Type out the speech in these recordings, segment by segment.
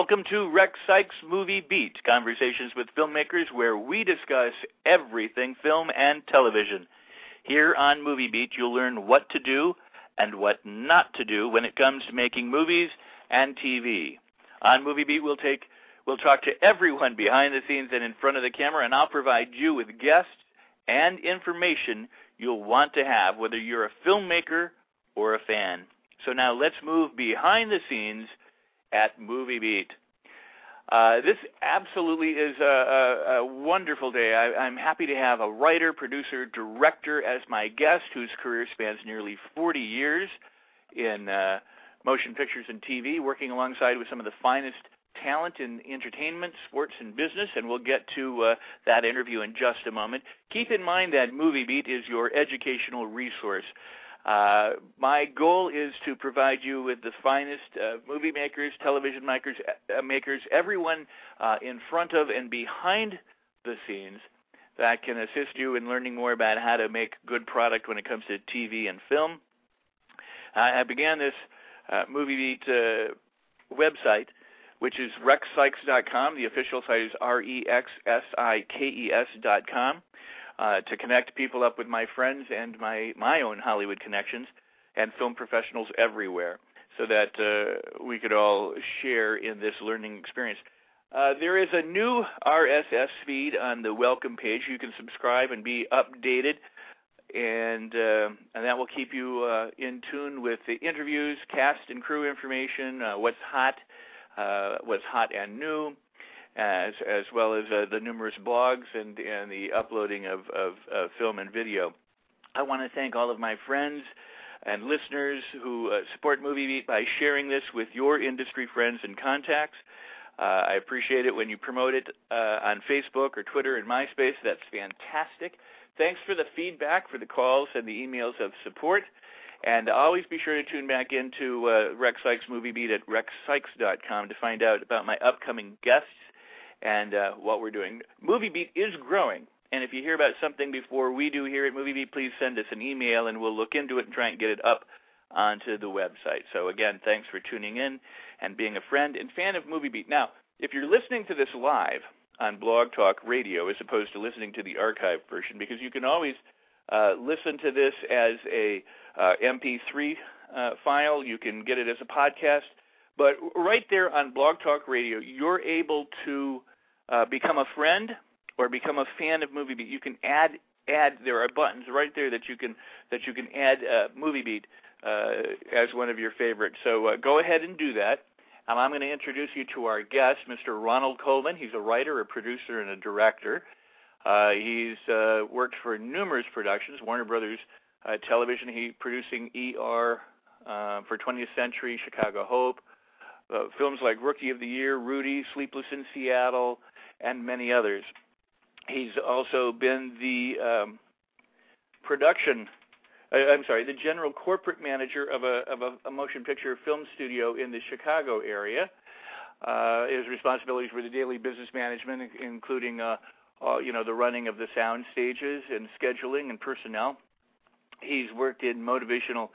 Welcome to Rex Sikes Movie Beat, conversations with filmmakers where we discuss everything film and television. Here on Movie Beat, you'll learn what to do and what not to do when it comes to making movies and TV. On Movie Beat, we'll take we'll talk to everyone behind the scenes and in front of the camera, and I'll provide you with guests and information you'll want to have, whether you're a filmmaker or a fan. So now let's move behind the scenes at Movie Beat. Uh, this absolutely is a, a, a wonderful day. I, I'm happy to have a writer, producer, director as my guest whose career spans nearly 40 years in uh, motion pictures and TV, working alongside with some of the finest talent in entertainment, sports, and business, and we'll get to uh, that interview in just a moment. Keep in mind that Movie Beat is your educational resource. Uh, my goal is to provide you with the finest uh, movie makers, television makers, uh, makers, everyone uh, in front of and behind the scenes that can assist you in learning more about how to make good product when it comes to TV and film. I began this uh, Movie Beat uh, website, which is rexsikes.com. The official site is r-e-x-s-i-k-e-s.com uh, to connect people up with my friends and my my own Hollywood connections and film professionals everywhere, so that uh, we could all share in this learning experience. Uh, there is a new RSS feed on the welcome page. You can subscribe and be updated, and uh, and that will keep you uh, in tune with the interviews, cast and crew information, uh, what's hot, uh, what's hot and new, as as well as uh, the numerous blogs and and the uploading of of uh, film and video. I want to thank all of my friends and listeners who uh, support Movie Beat by sharing this with your industry friends and contacts. Uh, I appreciate it when you promote it uh, on Facebook or Twitter and MySpace. That's fantastic. Thanks for the feedback, for the calls, and the emails of support. And always be sure to tune back into uh, Rex Sikes Movie Beat at rexsikes.com to find out about my upcoming guests and uh, what we're doing. Movie Beat is growing, and if you hear about something before we do here at Movie Beat, please send us an email, and we'll look into it and try and get it up onto the website. So again, thanks for tuning in and being a friend and fan of Movie Beat. Now, if you're listening to this live on Blog Talk Radio as opposed to listening to the archived version, because you can always uh, listen to this as a uh, MP3 uh, file, you can get it as a podcast. But right there on Blog Talk Radio, you're able to uh, become a friend or become a fan of Movie Beat. You can add add. There are buttons right there that you can that you can add uh, Movie Beat uh, as one of your favorites. So uh, go ahead and do that. And I'm going to introduce you to our guest, Mr. Ronald Kolman. He's a writer, a producer, and a director. Uh, he's uh, worked for numerous productions, Warner Brothers uh, Television. He's producing ER for 20th Century, Chicago Hope, uh, films like Rookie of the Year, Rudy, Sleepless in Seattle, and many others. He's also been the um, production. Uh, I'm sorry, the general corporate manager of a of a, a motion picture film studio in the Chicago area. Uh, his responsibilities were the daily business management, including uh, you know the running of the sound stages and scheduling and personnel. He's worked in motivational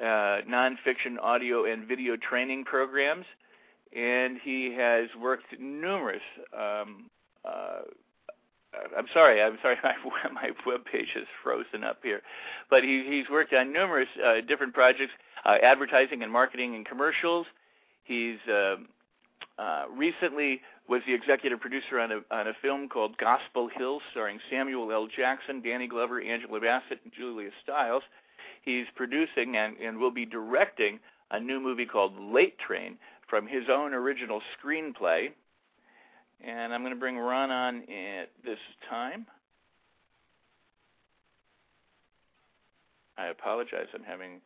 uh, nonfiction audio and video training programs and he has worked numerous. Um, uh, I'm sorry, I'm sorry, my my web page is frozen up here, but he he's worked on numerous uh, different projects, uh, advertising and marketing and commercials. He's uh, uh, recently was the executive producer on a on a film called Gospel Hill, starring Samuel L. Jackson, Danny Glover, Angela Bassett, and Julia Stiles. He's producing and, and will be directing a new movie called Late Train, from his own original screenplay. And I'm going to bring Ron on at this time. I apologize. I'm having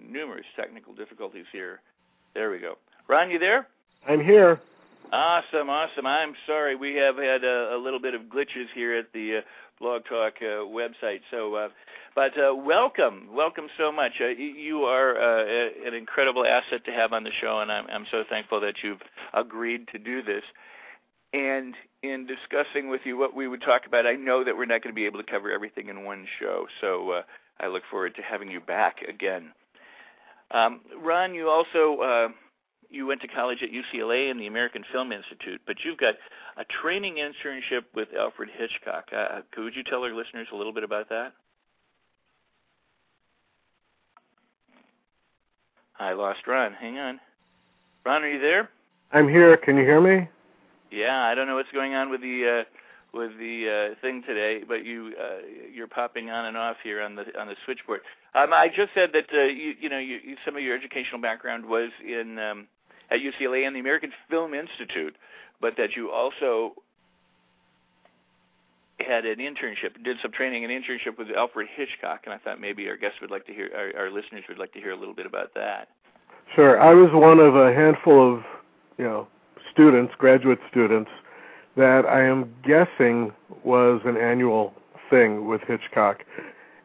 numerous technical difficulties here. There we go. Ron, you there? I'm here. Awesome, awesome. I'm sorry. We have had a, a little bit of glitches here at the uh, Blog Talk uh, website. So, uh, but uh, welcome, welcome so much. Uh, you are uh, an incredible asset to have on the show, and I'm, I'm so thankful that you've agreed to do this. And in discussing with you what we would talk about, I know that we're not going to be able to cover everything in one show. So uh, I look forward to having you back again. Um, Ron, you also you went to college at UCLA and the American Film Institute, but you've got a training internship with Alfred Hitchcock. Uh, could you tell our listeners a little bit about that? I lost Ron. Hang on. Ron, are you there? I'm here. Can you hear me? Yeah, I don't know what's going on with the uh, with the uh, thing today, but you uh, you're popping on and off here on the on the switchboard. Um, I just said that uh, you you know you, you, some of your educational background was in um, at UCLA and the American Film Institute, but that you also had an internship, did some training and internship with Alfred Hitchcock, and I thought maybe our guests would like to hear, our, our listeners would like to hear a little bit about that. Sure, I was one of a handful of, you know, students, graduate students, that I am guessing was an annual thing with Hitchcock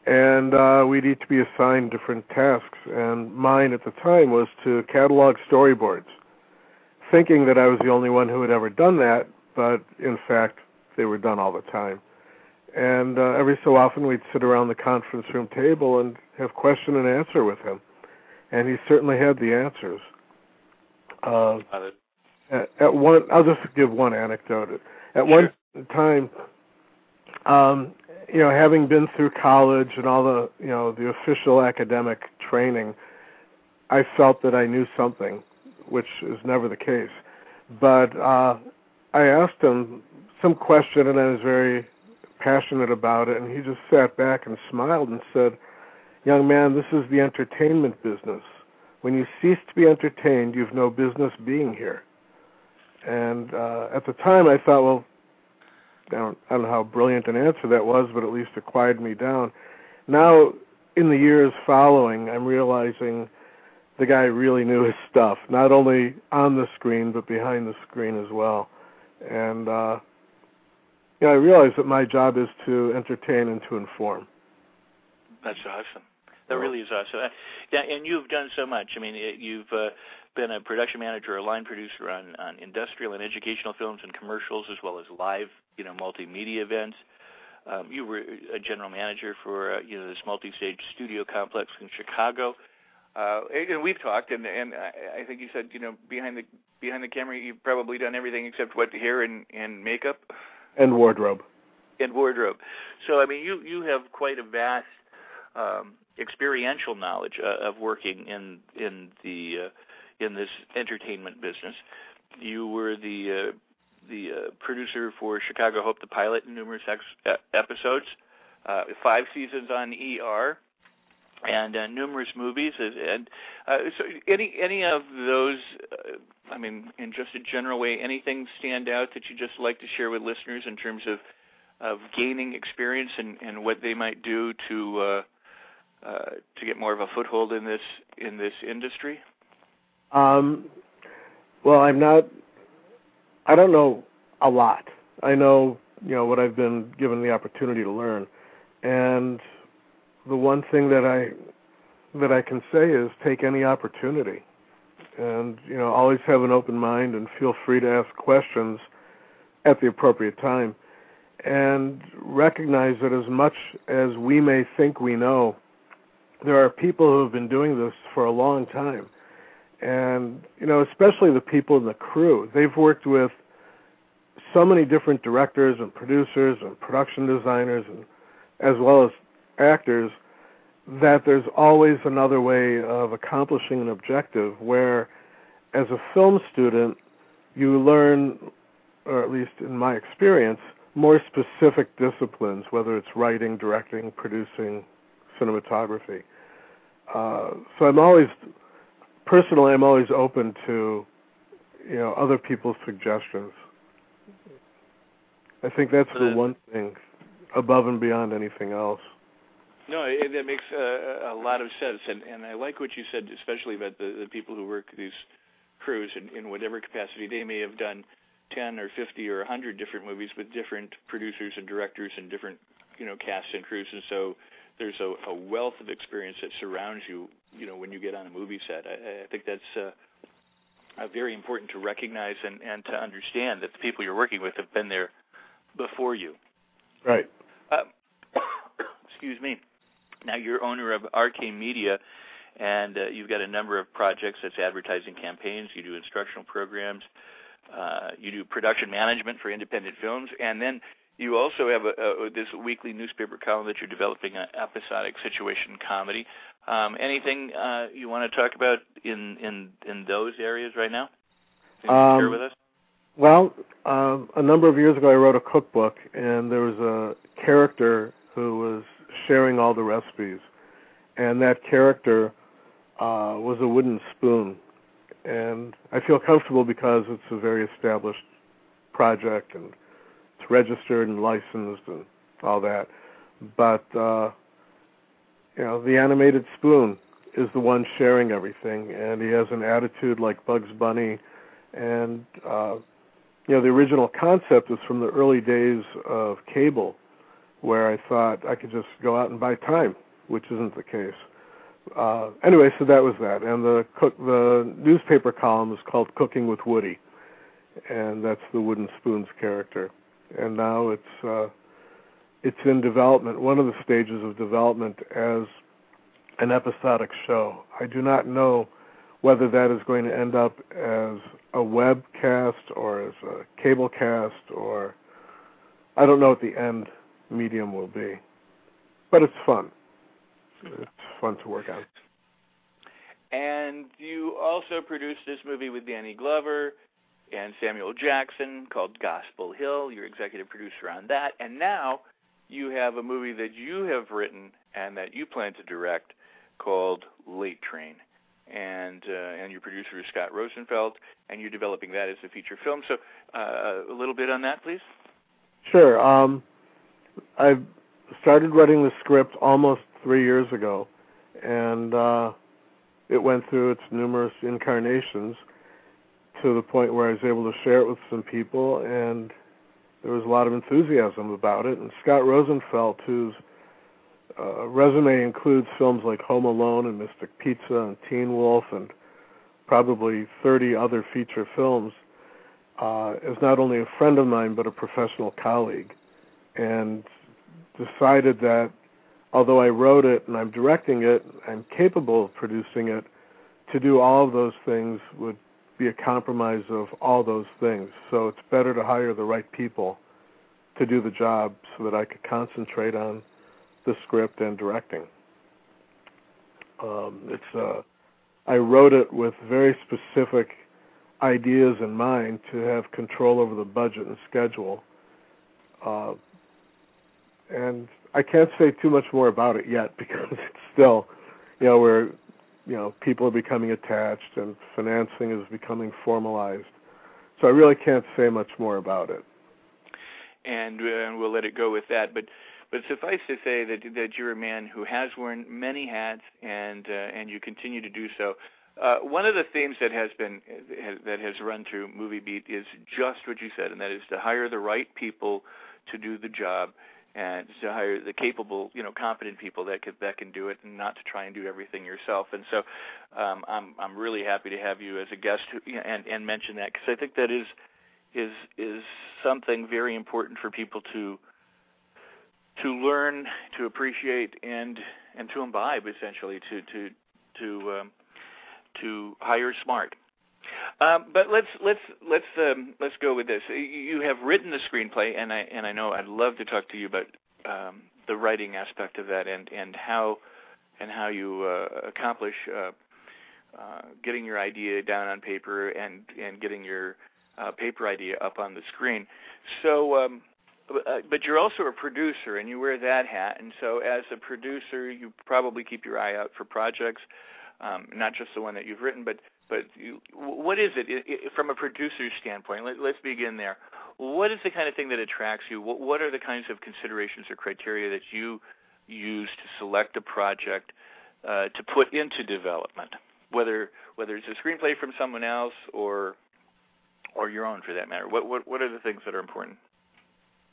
and uh, we'd each be assigned different tasks. And mine at the time was to catalog storyboards, thinking that I was the only one who had ever done that, but in fact, they were done all the time. And uh, every so often, we'd sit around the conference room table and have question and answer with him, and he certainly had the answers. Uh, at, at one, I'll just give one anecdote. At sure. one time, um, you know, having been through college and all the, you know, the official academic training, I felt that I knew something, which is never the case. But uh, I asked him some question, and I was very passionate about it, and he just sat back and smiled and said, "Young man, this is the entertainment business. When you cease to be entertained, you've no business being here." And uh, at the time, I thought, well, I don't, I don't know how brilliant an answer that was, but at least it quieted me down. Now, in the years following, I'm realizing the guy really knew his stuff, not only on the screen but behind the screen as well. And uh, know, I realize that my job is to entertain and to inform. That's awesome. That really is awesome. Uh, yeah, and you've done so much. I mean, you've uh, been a production manager, a line producer on, on industrial and educational films and commercials, as well as live, you know, multimedia events. Um, you were a general manager for uh, you know this multi-stage studio complex in Chicago. Uh, and we've talked, and and I think you said you know behind the behind the camera you've probably done everything except what hair and and makeup and wardrobe and wardrobe. So I mean you you have quite a vast um, experiential knowledge uh, of working in in the uh, in this entertainment business. You were the uh, the uh, producer for Chicago Hope the pilot in numerous ex- episodes, uh, five seasons on ER, and uh, numerous movies. And uh, so, any any of those, uh, I mean, in just a general way, anything stand out that you just like to share with listeners in terms of of gaining experience and, and what they might do to uh, uh, to get more of a foothold in this in this industry? Um, well, I'm not. I don't know a lot. I know you know what I've been given the opportunity to learn, and the one thing that I that I can say is take any opportunity, and you know always have an open mind and feel free to ask questions at the appropriate time, and recognize that as much as we may think we know, there are people who have been doing this for a long time and you know especially the people in the crew. They've worked with so many different directors and producers and production designers and as well as actors that there's always another way of accomplishing an objective where as a film student you learn or at least in my experience more specific disciplines whether it's writing directing producing cinematography. Uh, so i'm always personally, I'm always open to you know other people's suggestions. I think that's the one thing above and beyond anything else. No, it, that makes uh, a lot of sense, and and I like what you said, especially about the, the people who work these crews in, in whatever capacity they may have done 10 or 50 or a 100 different movies with different producers and directors and different you know casts and crews, and so there's a, a wealth of experience that surrounds you you know when you get on a movie set. I, I think that's uh, uh, very important to recognize and, and to understand that the people you're working with have been there before you. Right. Uh, excuse me. Now you're owner of Arcane Media, and uh, you've got a number of projects. That's advertising campaigns. You do instructional programs. Uh, you do production management for independent films, and then you also have a, a, this weekly newspaper column that you're developing an episodic situation comedy. Um, anything uh, you want to talk about in in in those areas right now? Um, share with us. Well, um, a number of years ago, I wrote a cookbook, and there was a character who was sharing all the recipes, and that character uh, was a wooden spoon, and I feel comfortable because it's a very established project and it's registered and licensed and all that. But uh, you know, the animated spoon is the one sharing everything, and he has an attitude like Bugs Bunny, and uh, you know, the original concept was from the early days of cable, where I thought I could just go out and buy time, which isn't the case. Uh, anyway, so that was that, and the cook, the newspaper column is called "Cooking with Woody," and that's the wooden spoons character. And now it's uh, it's in development, one of the stages of development as an episodic show. I do not know whether that is going to end up as a webcast or as a cable cast or I don't know what the end medium will be. But it's fun. It's fun to work on. And you also produced this movie with Danny Glover and Samuel Jackson called Gospel Hill. You're executive producer on that. And now you have a movie that you have written and that you plan to direct called Late Train. And uh, and your producer is Scott Rosenfeld, and you're developing that as a feature film. So, uh, a little bit on that, please. Sure. Um, I started writing the script almost three years ago, and uh, it went through its numerous incarnations to the point where I was able to share it with some people, and there was a lot of enthusiasm about it. And Scott Rosenfeld, whose uh, resume includes films like Home Alone and Mystic Pizza and Teen Wolf and probably 30 other feature films, uh, is not only a friend of mine but a professional colleague, and decided that although I wrote it and I'm directing it, I'm capable of producing it. To do all of those things would be a compromise of all those things. So it's better to hire the right people to do the job so that I could concentrate on the script and directing. Um, it's uh, I wrote it with very specific ideas in mind to have control over the budget and schedule. Uh, and I can't say too much more about it yet because it's still, you know, we're you know people are becoming attached and financing is becoming formalized. So I really can't say much more about it. And, uh, and we'll let it go with that. But but suffice to say that that you're a man who has worn many hats and uh, and you continue to do so. Uh, one of the themes that has been that has run through Movie Beat is just what you said, and that is to hire the right people to do the job and to hire the capable, you know, competent people that can that can do it, and not to try and do everything yourself. And so, um, I'm I'm really happy to have you as a guest who, and and mention that because I think that is is is something very important for people to to learn, to appreciate, and and to imbibe essentially to to to um, to hire smart. Um, but let's let's let's um, let's go with this. You have written the screenplay, and I and I know I'd love to talk to you about um, the writing aspect of that, and and how and how you uh, accomplish uh, uh, getting your idea down on paper and and getting your uh, paper idea up on the screen. So. Um, uh, but you're also a producer, and you wear that hat. And so, as a producer, you probably keep your eye out for projects, um, not just the one that you've written, but but you, what is it, it, it from a producer's standpoint? Let, us begin there. What is the kind of thing that attracts you? What, what are the kinds of considerations or criteria that you use to select a project uh, to put into development, whether whether it's a screenplay from someone else or or your own for that matter? What what what are the things that are important?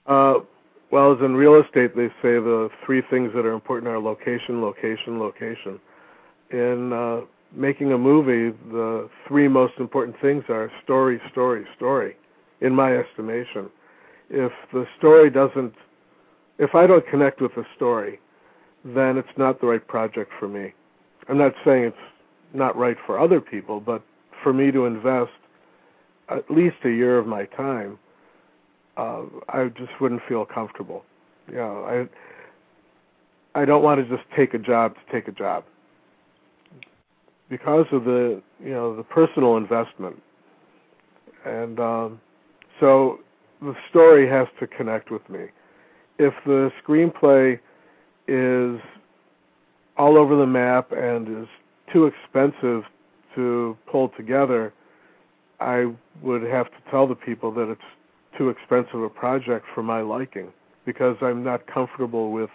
Uh, well, as in real estate, they say the three things that are important are location, location, location. In uh, making a movie, the three most important things are story, story, story, in my estimation. If the story doesn't, if I don't connect with the story, then it's not the right project for me. I'm not saying it's not right for other people, but for me to invest at least a year of my time, uh, I just wouldn't feel comfortable. You know, I I don't want to just take a job to take a job because of the you know the personal investment, and um, so the story has to connect with me. If the screenplay is all over the map and is too expensive to pull together, I would have to tell the people that it's too expensive a project for my liking because I'm not comfortable with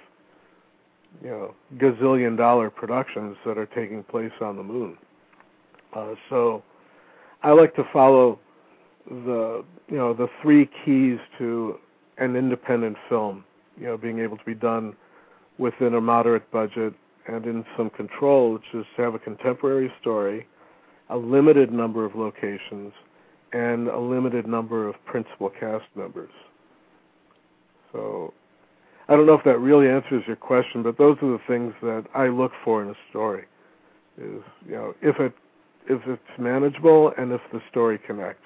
you know gazillion dollar productions that are taking place on the moon. Uh, so I like to follow the you know the three keys to an independent film. You know, being able to be done within a moderate budget and in some control, which is to have a contemporary story, a limited number of locations, and a limited number of principal cast members. So I don't know if that really answers your question, but those are the things that I look for in a story. Is you know if it if it's manageable and if the story connects.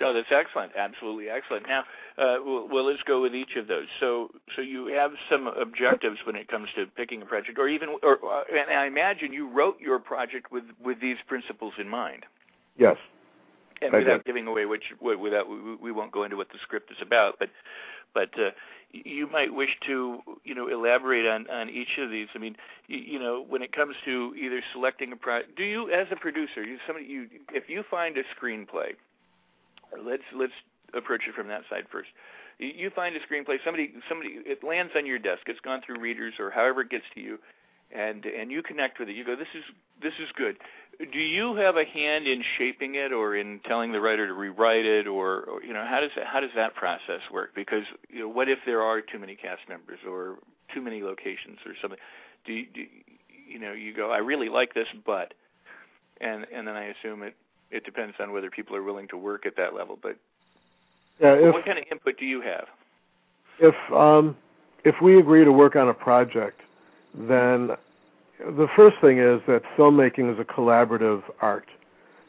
No, that's excellent. Absolutely excellent. Now, uh, well, well, let's go with each of those. So, so you have some objectives when it comes to picking a project, or even, or, uh, and I imagine you wrote your project with with these principles in mind. Yes. And I without giving away which, without we won't go into what the script is about, but but uh, you might wish to you know elaborate on on each of these. I mean, you, you know, when it comes to either selecting a project, do you as a producer, you somebody you if you find a screenplay, let's let's approach it from that side first. You find a screenplay, somebody somebody it lands on your desk, it's gone through readers or however it gets to you, and and you connect with it. You go, this is this is good. Do you have a hand in shaping it, or in telling the writer to rewrite it, or, or you know how does that, how does that process work? Because you know, what if there are too many cast members or too many locations or something? Do you, do you know you go, I really like this, but and and then I assume it it depends on whether people are willing to work at that level. But yeah, if, what kind of input do you have? If um, if we agree to work on a project, then the first thing is that filmmaking is a collaborative art.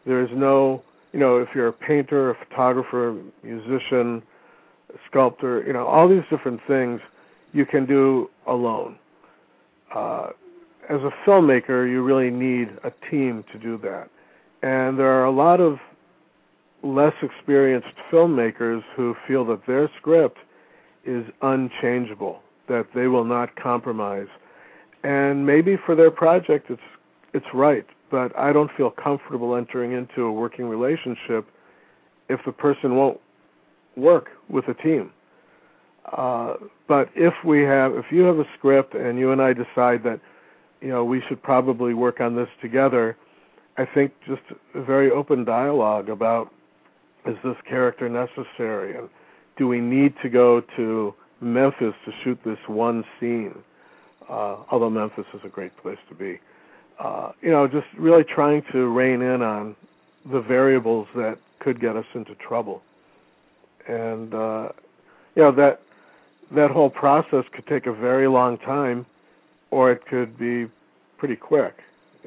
There is no, you know, if you're a painter, a photographer, musician, sculptor, you know, all these different things you can do alone. Uh, as a filmmaker, you really need a team to do that. And there are a lot of less experienced filmmakers who feel that their script is unchangeable, that they will not compromise. And maybe for their project it's it's right, but I don't feel comfortable entering into a working relationship if the person won't work with a team. Uh, but if we have, if you have a script and you and I decide that, you know, we should probably work on this together, I think just a very open dialogue about is this character necessary and do we need to go to Memphis to shoot this one scene? Uh, although Memphis is a great place to be. Uh, you know, just really trying to rein in on the variables that could get us into trouble. And uh, you know that that whole process could take a very long time, or it could be pretty quick.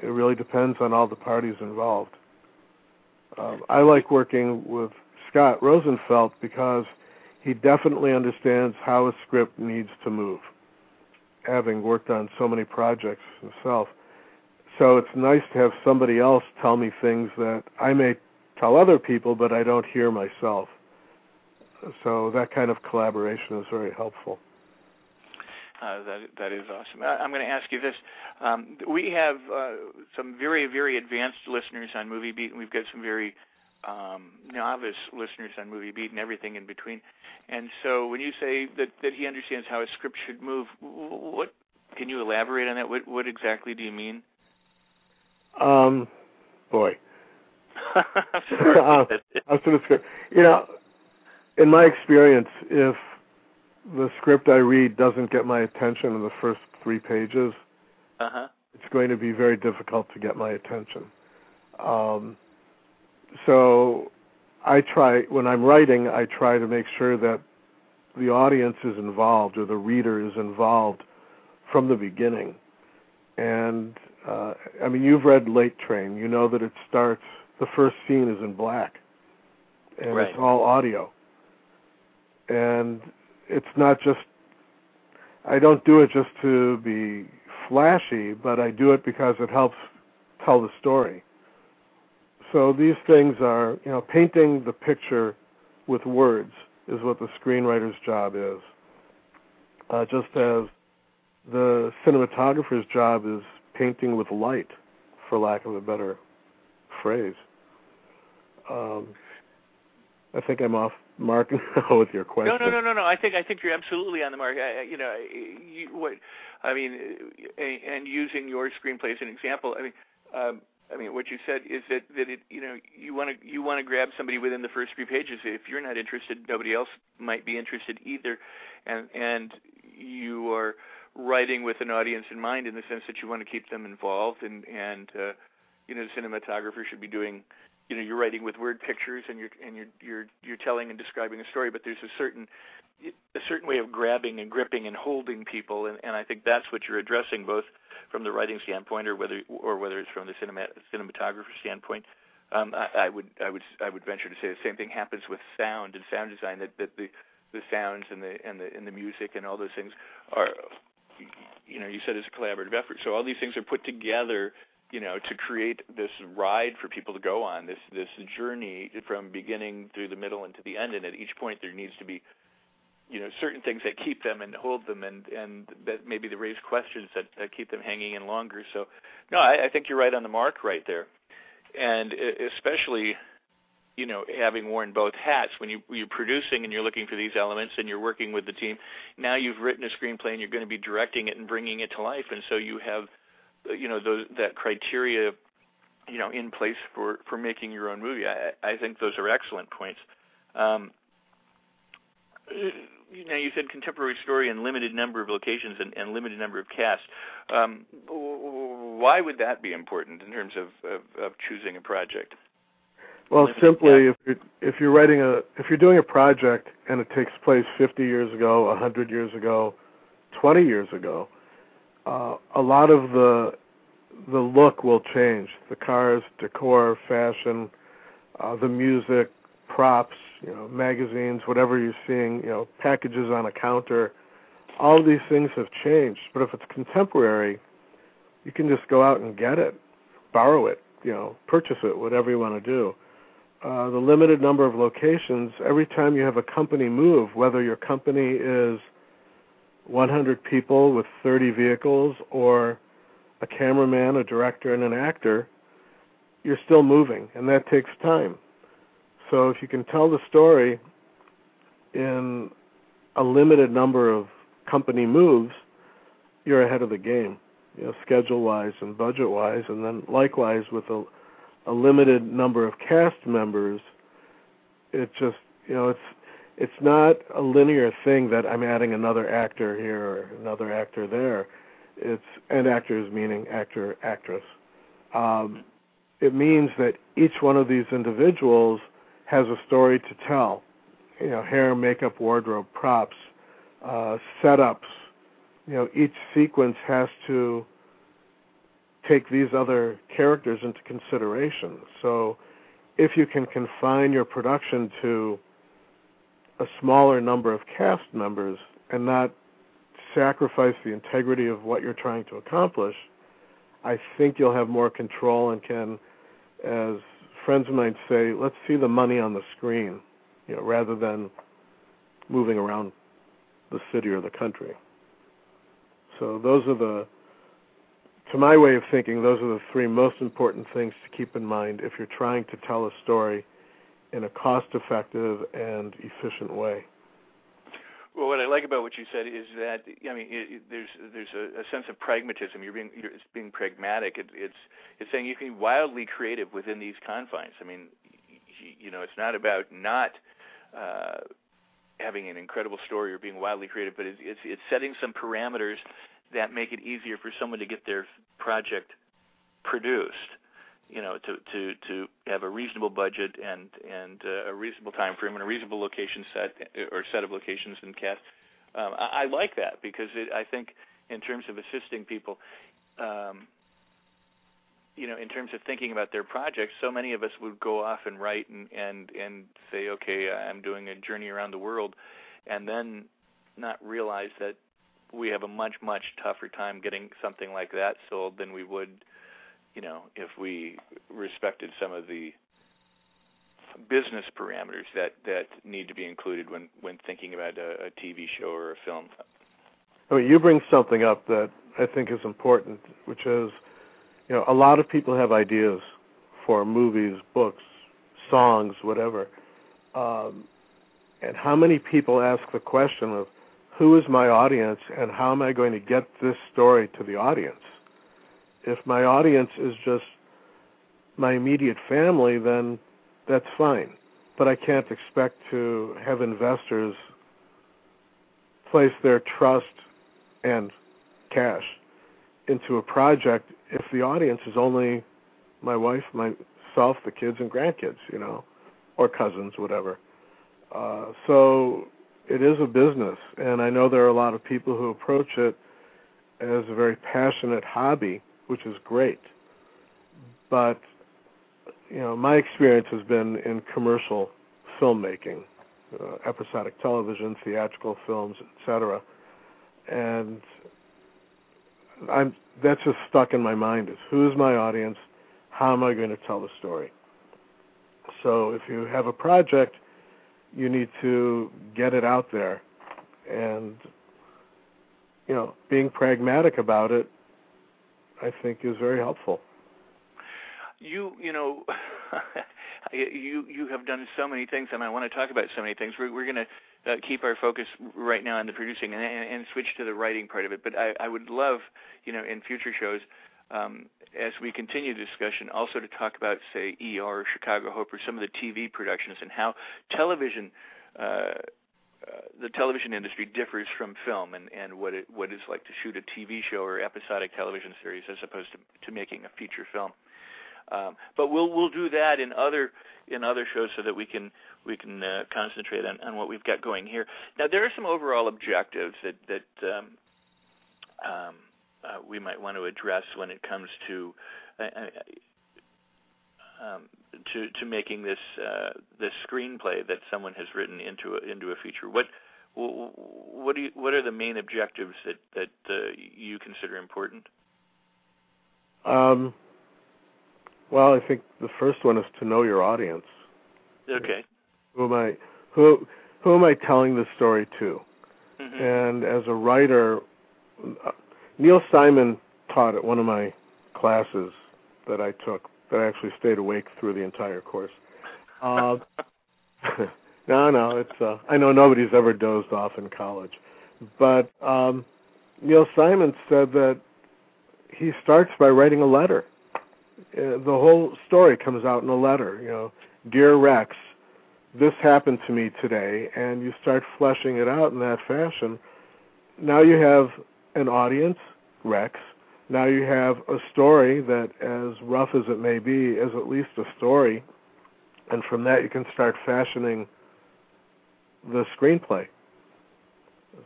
It really depends on all the parties involved. Um, I like working with Scott Rosenfeld because he definitely understands how a script needs to move, having worked on so many projects himself. So it's nice to have somebody else tell me things that I may tell other people, but I don't hear myself. So that kind of collaboration is very helpful. Uh, that that is awesome. I, am going to ask you this: um, we have uh, some very very advanced listeners on Movie Beat, and we've got some very um, novice listeners on Movie Beat and everything in between. And so, when you say that that he understands how a script should move, what can you elaborate on that? What what exactly do you mean? Um, boy. uh, I was going to You know, in my experience, if the script I read doesn't get my attention in the first three pages, uh-huh. it's going to be very difficult to get my attention. Um, so I try when I'm writing, I try to make sure that the audience is involved or the reader is involved from the beginning. And uh, I mean, you've read Late Train. You know that it starts. The first scene is in black, and right. it's all audio. And it's not just. I don't do it just to be flashy, but I do it because it helps tell the story. So these things are, you know, painting the picture with words is what the screenwriter's job is. Uh, just as the cinematographer's job is painting with light, for lack of a better phrase. Um, I think I'm off mark now with your question. No, no, no, no, no. I think I think you're absolutely on the mark. I, you know, you, what I mean, and using your screenplay as an example. I mean, um, I mean, what you said is that that it, you know, you want to you want to grab somebody within the first three pages. If you're not interested, nobody else might be interested either, and and you are writing with an audience in mind in the sense that you want to keep them involved and and uh, you know the cinematographer should be doing you know you're writing with word pictures and you're and you're you're you're telling and describing a story but there's a certain a certain way of grabbing and gripping and holding people and, and I think that's what you're addressing both from the writing standpoint or whether or whether it's from the cinema, cinematographer standpoint um, I, I would I would I would venture to say the same thing happens with sound and sound design that, that the the sounds and the and the and the music and all those things are you know, you said it's a collaborative effort. So all these things are put together, you know, to create this ride for people to go on, this this journey from beginning through the middle and to the end. And at each point, there needs to be, you know, certain things that keep them and hold them, and and that maybe the raise questions that, that keep them hanging in longer. So, no, I, I think you're right on the mark right there, and especially you know having worn both hats when you you're producing and you're looking for these elements and you're working with the team now you've written a screenplay and you're going to be directing it and bringing it to life. And so you have you know those that criteria you know in place for for making your own movie. I i think those are excellent points. Um you know, you said contemporary story and limited number of locations and, and limited number of cast. Um, why would that be important in terms of, of, of choosing a project? Well, simply if you're if you're writing a if you're doing a project and it takes place 50 years ago, 100 years ago, 20 years ago, uh, a lot of the the look will change. The cars, decor, fashion, uh, the music, props, you know, magazines, whatever you're seeing, you know, packages on a counter. All these things have changed. But if it's contemporary, you can just go out and get it, borrow it, you know, purchase it, whatever you want to do uh, the limited number of locations, every time you have a company move, whether your company is 100 people with 30 vehicles or a cameraman, a director, and an actor, you're still moving, and that takes time. So if you can tell the story in a limited number of company moves, you're ahead of the game, you know, schedule-wise and budget-wise, and then likewise with a a limited number of cast members, it just you know it's it's not a linear thing that I'm adding another actor here or another actor there. It's and actors meaning actor actress. Um, it means that each one of these individuals has a story to tell. You know, hair, makeup, wardrobe, props, uh, setups. You know, each sequence has to take these other characters into consideration. So if you can confine your production to a smaller number of cast members and not sacrifice the integrity of what you're trying to accomplish, I think you'll have more control and can, as friends might say, let's see the money on the screen, you know, rather than moving around the city or the country. So those are the to my way of thinking, those are the three most important things to keep in mind if you're trying to tell a story in a cost-effective and efficient way. Well, what I like about what you said is that I mean, it, it, there's there's a, a, sense of pragmatism. You're being you're, it's being pragmatic. It, it's it's saying you can be wildly creative within these confines. I mean, you, you know, it's not about not uh, having an incredible story or being wildly creative, but it's, it's it's setting some parameters that make it easier for someone to get their project produced you know to to to have a reasonable budget and and uh, a reasonable time frame and a reasonable location set or set of locations in cast. Um, I, I like that because it, I think in terms of assisting people, um, you know, in terms of thinking about their projects, so many of us would go off and write and and and say, okay, I'm doing a journey around the world, and then not realize that we have a much much tougher time getting something like that sold than we would you know, if we respected some of the business parameters that that need to be included when when thinking about a, a TV show or a film. I mean, you bring something up that I think is important, which is, you know, a lot of people have ideas for movies, books, songs, whatever. Um, and how many people ask the question of who is my audience and how am I going to get this story to the audience? If my audience is just my immediate family, then that's fine. But I can't expect to have investors place their trust and cash into a project if the audience is only my wife, myself, the kids, and grandkids, you know, or cousins, whatever. Uh, so it is a business, and I know there are a lot of people who approach it as a very passionate hobby which is great. But you know, my experience has been in commercial filmmaking, uh, episodic television, theatrical films, etc. And I'm that's just stuck in my mind is who is my audience? How am I going to tell the story? So if you have a project, you need to get it out there and you know, being pragmatic about it I think is very helpful. You you know you you have done so many things, and I want to talk about so many things. We're we're going to uh, keep our focus right now on the producing and, and, and switch to the writing part of it. But I, I would love you know in future shows. Um, as we continue the discussion, also to talk about, say, ER Chicago Hope or some of the TV productions and how television uh, the television industry differs from film and, and what it what it's like to shoot a TV show or episodic television series as opposed to, to making a feature film. Um, but we'll we'll do that in other in other shows so that we can we can uh, concentrate on, on what we've got going here. Now there are some overall objectives that that um, um, uh, we might want to address when it comes to uh, uh um, to to making this uh, this screenplay that someone has written into a, into a feature? What what do you, what are the main objectives that that uh, you consider important? Um, well, I think the first one is to know your audience. Okay. Who am I? Who who am I telling the story to? Mm-hmm. And as a writer, uh, Neil Simon taught at one of my classes that I took that I actually stayed awake through the entire course. Uh, no, no, it's. Uh, I know nobody's ever dozed off in college, but um, Neil Simon said that he starts by writing a letter. Uh, the whole story comes out in a letter. You know, dear Rex, this happened to me today, and you start fleshing it out in that fashion. Now you have an audience, Rex, now you have a story that, as rough as it may be, is at least a story, and from that you can start fashioning the screenplay.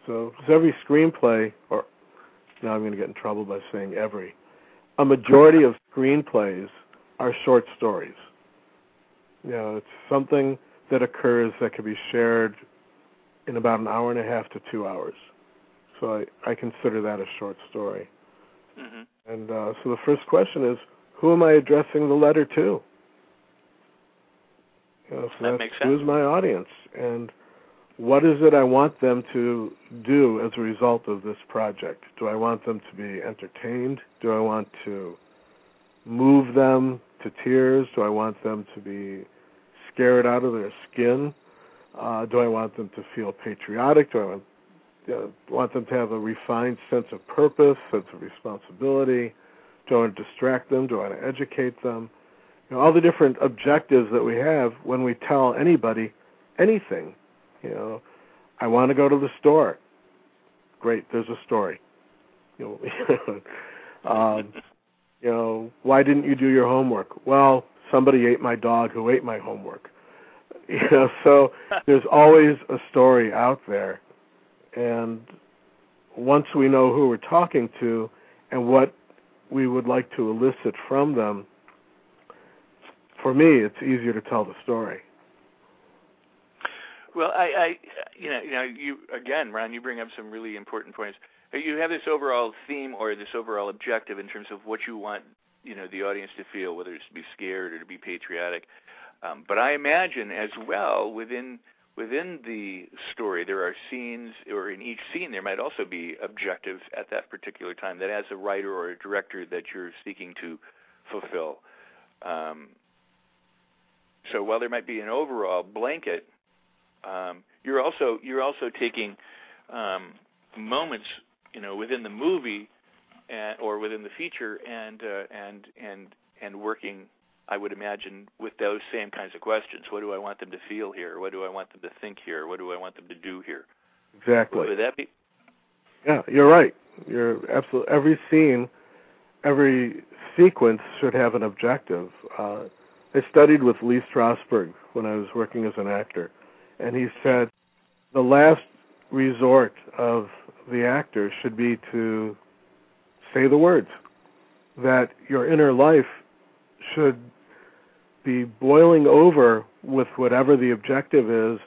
So, every screenplay, or now I'm going to get in trouble by saying every, a majority of screenplays are short stories. You know, it's something that occurs that can be shared in about an hour and a half to two hours. So I, I consider that a short story. Mm-hmm. And uh, so the first question is, who am I addressing the letter to? You know, so that makes sense. Who's my audience, and what is it I want them to do as a result of this project? Do I want them to be entertained? Do I want to move them to tears? Do I want them to be scared out of their skin? Uh, do I want them to feel patriotic? Do I want, know, want them to have a refined sense of purpose, sense of responsibility? Do I want to distract them? Do I want to educate them? You know, all the different objectives that we have when we tell anybody anything. You know, I want to go to the store. Great, there's a story. You know, um, you know, why didn't you do your homework? Well, somebody ate my dog who ate my homework. You know, so there's always a story out there, and once we know who we're talking to and what we would like to elicit from them, for me, it's easier to tell the story. Well, I, I, you know, you know, you again, Ron, you bring up some really important points. You have this overall theme or this overall objective in terms of what you want you know the audience to feel, whether it's to be scared or to be patriotic. Um, but I imagine as well within within the story there are scenes, or in each scene there might also be objectives at that particular time that as a writer or a director that you're seeking to fulfill. Um, so while there might be an overall blanket, um, you're also you're also taking um, moments, you know, within the movie and, or within the feature and uh, and and and working I would imagine with those same kinds of questions. What do I want them to feel here? What do I want them to think here? What do I want them to do here? Exactly. Would that be? Yeah, you're right. You're absolutely every scene, every sequence should have an objective. Uh, I studied with Lee Strasberg when I was working as an actor, and he said the last resort of the actor should be to say the words. That your inner life should be boiling over with whatever the objective is,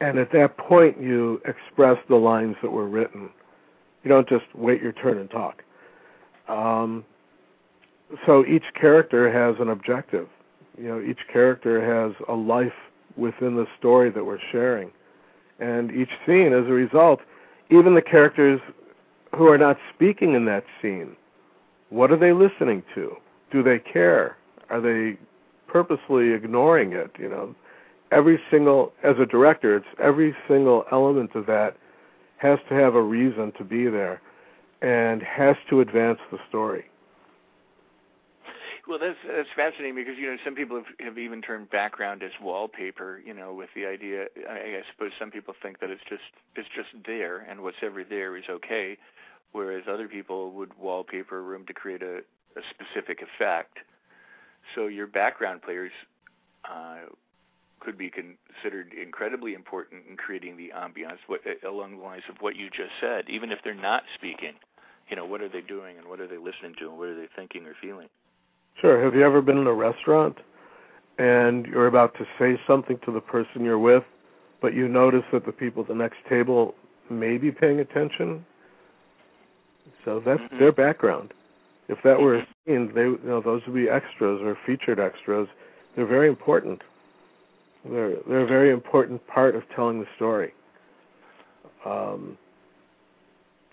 and at that point you express the lines that were written. You don't just wait your turn and talk. Um, so each character has an objective. You know, each character has a life within the story that we're sharing. And each scene, as a result, even the characters who are not speaking in that scene, what are they listening to? Do they care? Are they purposely ignoring it? You know, every single as a director, it's every single element of that has to have a reason to be there and has to advance the story. Well, that's that's fascinating because you know some people have, have even termed background as wallpaper. You know, with the idea, I, I suppose some people think that it's just it's just there, and what's ever there is okay whereas other people would wallpaper a room to create a, a specific effect. So your background players uh, could be considered incredibly important in creating the ambiance what, along the lines of what you just said, even if they're not speaking. You know, what are they doing and what are they listening to and what are they thinking or feeling? Sure. Have you ever been in a restaurant and you're about to say something to the person you're with, but you notice that the people at the next table may be paying attention so that's mm-hmm. their background. If that were a scene, they you know those would be extras or featured extras. They're very important. They're they're a very important part of telling the story. Um,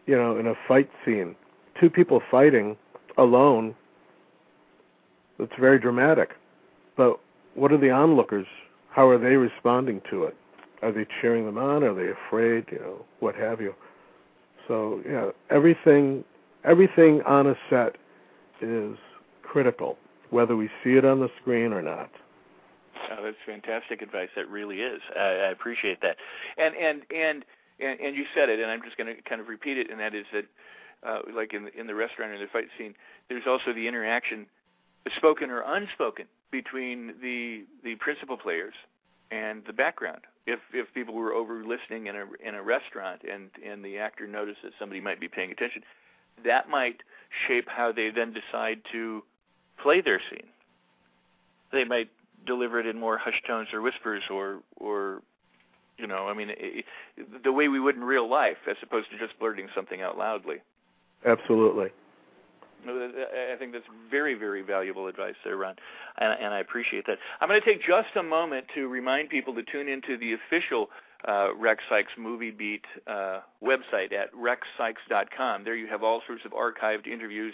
you know, in a fight scene, two people fighting alone, it's very dramatic. But what are the onlookers? How are they responding to it? Are they cheering them on? Are they afraid? You know, what have you? So yeah, everything everything on a set is critical, whether we see it on the screen or not. Oh, that's fantastic advice. That really is. I, I appreciate that. And and and and, you said it, and I'm just going to kind of repeat it, and that is that, uh, like in the, in the restaurant or the fight scene, there's also the interaction, spoken or unspoken, between the the principal players and the background. If if people were over listening in a in a restaurant and and the actor noticed that somebody might be paying attention, that might shape how they then decide to play their scene. They might deliver it in more hushed tones or whispers or or you know, I mean, it, the way we would in real life, as opposed to just blurting something out loudly. Absolutely. I think that's very, very valuable advice there, Ron, and, and I appreciate that. I'm going to take just a moment to remind people to tune into the official uh, Rex Sikes Movie Beat uh, website at rexsikes.com. There you have all sorts of archived interviews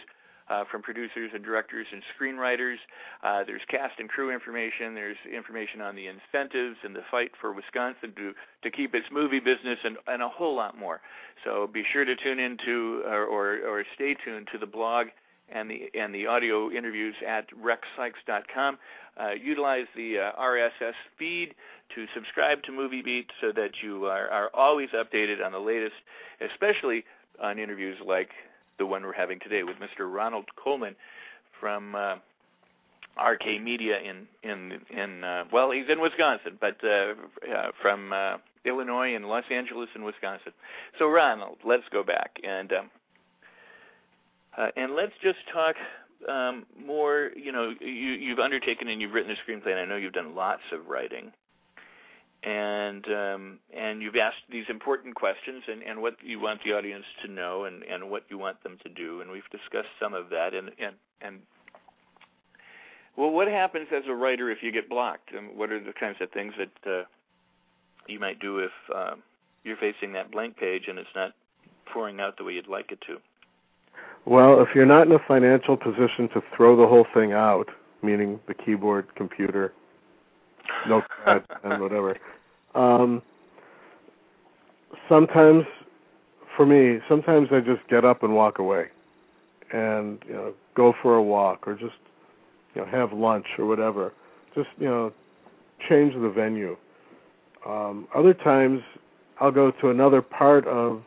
uh, from producers and directors and screenwriters. Uh, there's cast and crew information. There's information on the incentives and the fight for Wisconsin to to keep its movie business and, and a whole lot more. So be sure to tune into or, or, or stay tuned to the blog and the and the audio interviews at rexsikes.com. Uh, utilize the uh, RSS feed to subscribe to Movie Beat so that you are, are always updated on the latest, especially on interviews like the one we're having today with Mr. Ronald Kolman from uh, RK Media in in in uh, well, he's in Wisconsin, but uh, uh, from uh, Illinois and Los Angeles and Wisconsin. So Ronald, let's go back and um, uh, and let's just talk um, more. You know, you, you've undertaken and you've written a screenplay, and I know you've done lots of writing and um, and you've asked these important questions and, and what you want the audience to know and, and what you want them to do, and we've discussed some of that. And and and well, what happens as a writer if you get blocked, and what are the kinds of things that uh, you might do if uh, you're facing that blank page and it's not pouring out the way you'd like it to? Well, if you're not in a financial position to throw the whole thing out, meaning the keyboard, computer, notepad, and whatever, um, sometimes, for me, sometimes I just get up and walk away, and you know, go for a walk or just you know have lunch or whatever. Just you know, change the venue. Um, other times, I'll go to another part of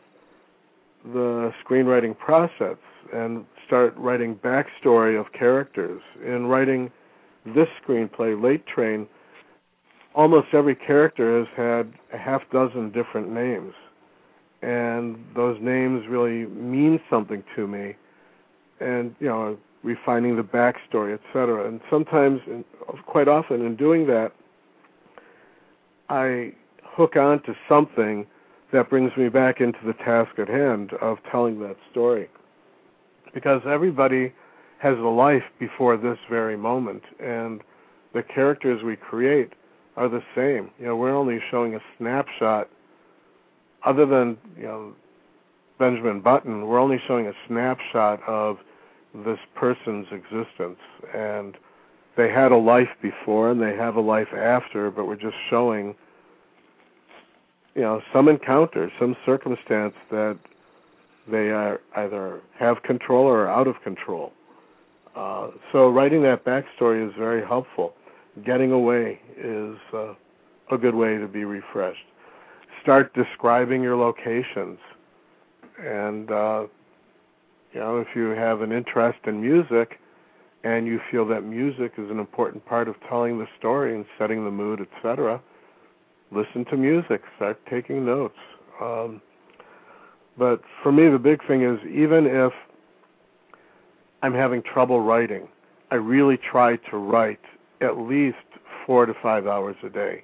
the screenwriting process and start writing backstory of characters. In writing this screenplay, Late Train, almost every character has had a half dozen different names, and those names really mean something to me. And you know, refining the backstory, etc. And sometimes, quite often, in doing that, I hook on to something that brings me back into the task at hand of telling that story. Because everybody has a life before this very moment, and the characters we create are the same. You know, we're only showing a snapshot. Other than you know Benjamin Button, we're only showing a snapshot of this person's existence, and they had a life before and they have a life after, but we're just showing you know some encounter, some circumstance that they are either have control or are out of control. Uh, so writing that backstory is very helpful getting away is uh, a good way to be refreshed. Start describing your locations, and uh, you know if you have an interest in music, and you feel that music is an important part of telling the story and setting the mood, etc. Listen to music. Start taking notes. Um, but for me, the big thing is even if I'm having trouble writing, I really try to write at least four to five hours a day.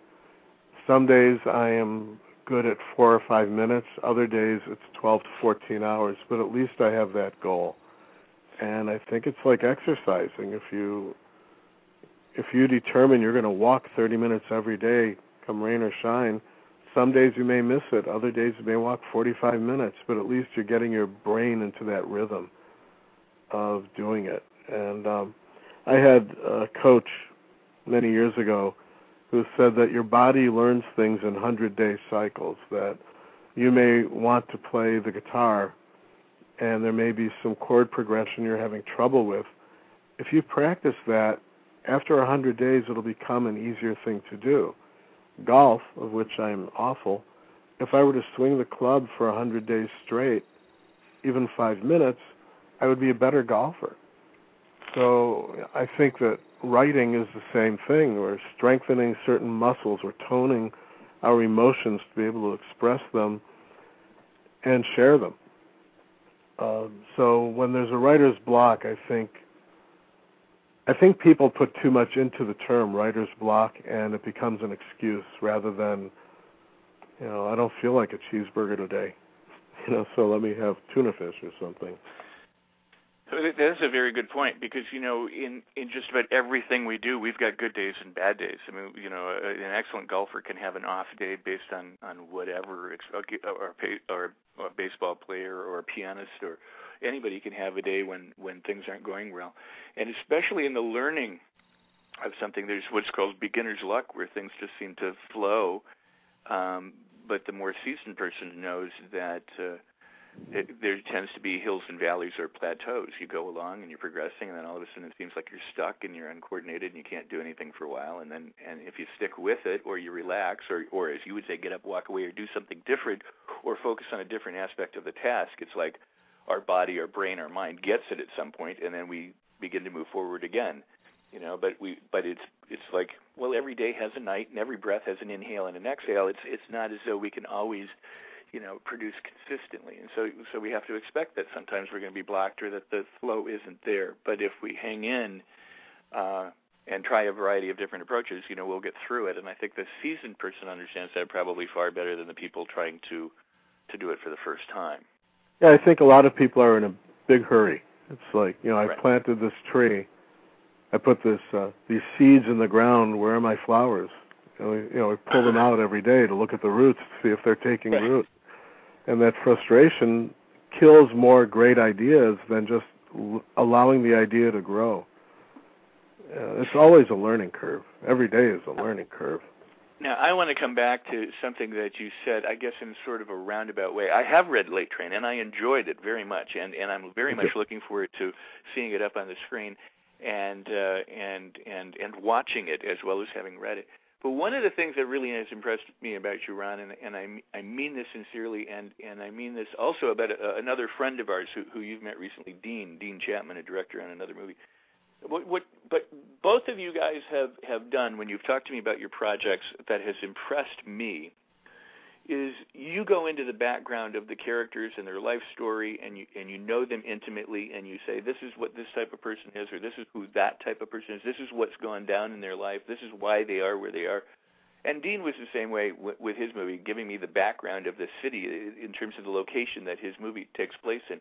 Some days I am good at four or five minutes. Other days it's 12 to 14 hours, but at least I have that goal. And I think it's like exercising. If you if you determine you're going to walk 30 minutes every day, come rain or shine, some days you may miss it. Other days you may walk 45 minutes, but at least you're getting your brain into that rhythm of doing it. And um, I had a coach many years ago who said that your body learns things in 100 day cycles, that you may want to play the guitar and there may be some chord progression you're having trouble with. If you practice that, after 100 days, it'll become an easier thing to do. Golf, of which I'm awful, if I were to swing the club for a 100 days straight, even five minutes, I would be a better golfer. So I think that writing is the same thing. We're strengthening certain muscles, we're toning our emotions to be able to express them and share them. Uh, so when there's a writer's block, I think I think people put too much into the term writer's block, and it becomes an excuse rather than, you know, I don't feel like a cheeseburger today, you know, so let me have tuna fish or something. So that's a very good point because you know in in just about everything we do, we've got good days and bad days. I mean, you know, an excellent golfer can have an off day based on on whatever, or or, or a baseball player or a pianist or anybody can have a day when when things aren't going well, and especially in the learning of something. There's what's called beginner's luck, where things just seem to flow. Um, but the more seasoned person knows that uh, it, there tends to be hills and valleys or plateaus. You go along and you're progressing, and then all of a sudden it seems like you're stuck and you're uncoordinated and you can't do anything for a while. And then, and if you stick with it, or you relax, or or as you would say, get up, walk away, or do something different, or focus on a different aspect of the task, it's like our body, our brain, our mind gets it at some point, and then we begin to move forward again. You know, but we, but it's it's like well, every day has a night, and every breath has an inhale and an exhale. It's it's not as though we can always you know produce consistently and so so we have to expect that sometimes we're going to be blocked or that the flow isn't there but if we hang in uh and try a variety of different approaches you know we'll get through it and i think the seasoned person understands that probably far better than the people trying to to do it for the first time yeah i think a lot of people are in a big hurry it's like you know i right. planted this tree i put this uh these seeds in the ground where are my flowers you know, we, you know, we pull them out every day to look at the roots to see if they're taking right. root and that frustration kills more great ideas than just l- allowing the idea to grow. Uh, it's always a learning curve. Every day is a learning curve. Now, I want to come back to something that you said, I guess in sort of a roundabout way. I have read Late Train, and I enjoyed it very much, and, and I'm very much looking forward to seeing it up on the screen and uh, and and and watching it as well as having read it. But one of the things that really has impressed me about you, Ron, and, and I, I mean this sincerely, and, and I mean this also about a, another friend of ours who, who you've met recently, Dean, Dean Chapman, a director on another movie. What, what, but both of you guys have, have done when you've talked to me about your projects that has impressed me is you go into the background of the characters and their life story and you and you know them intimately and you say this is what this type of person is or this is who that type of person is. This is what's gone down in their life. This is why they are where they are. And Dean was the same way w- with his movie giving me the background of the city in terms of the location that his movie takes place in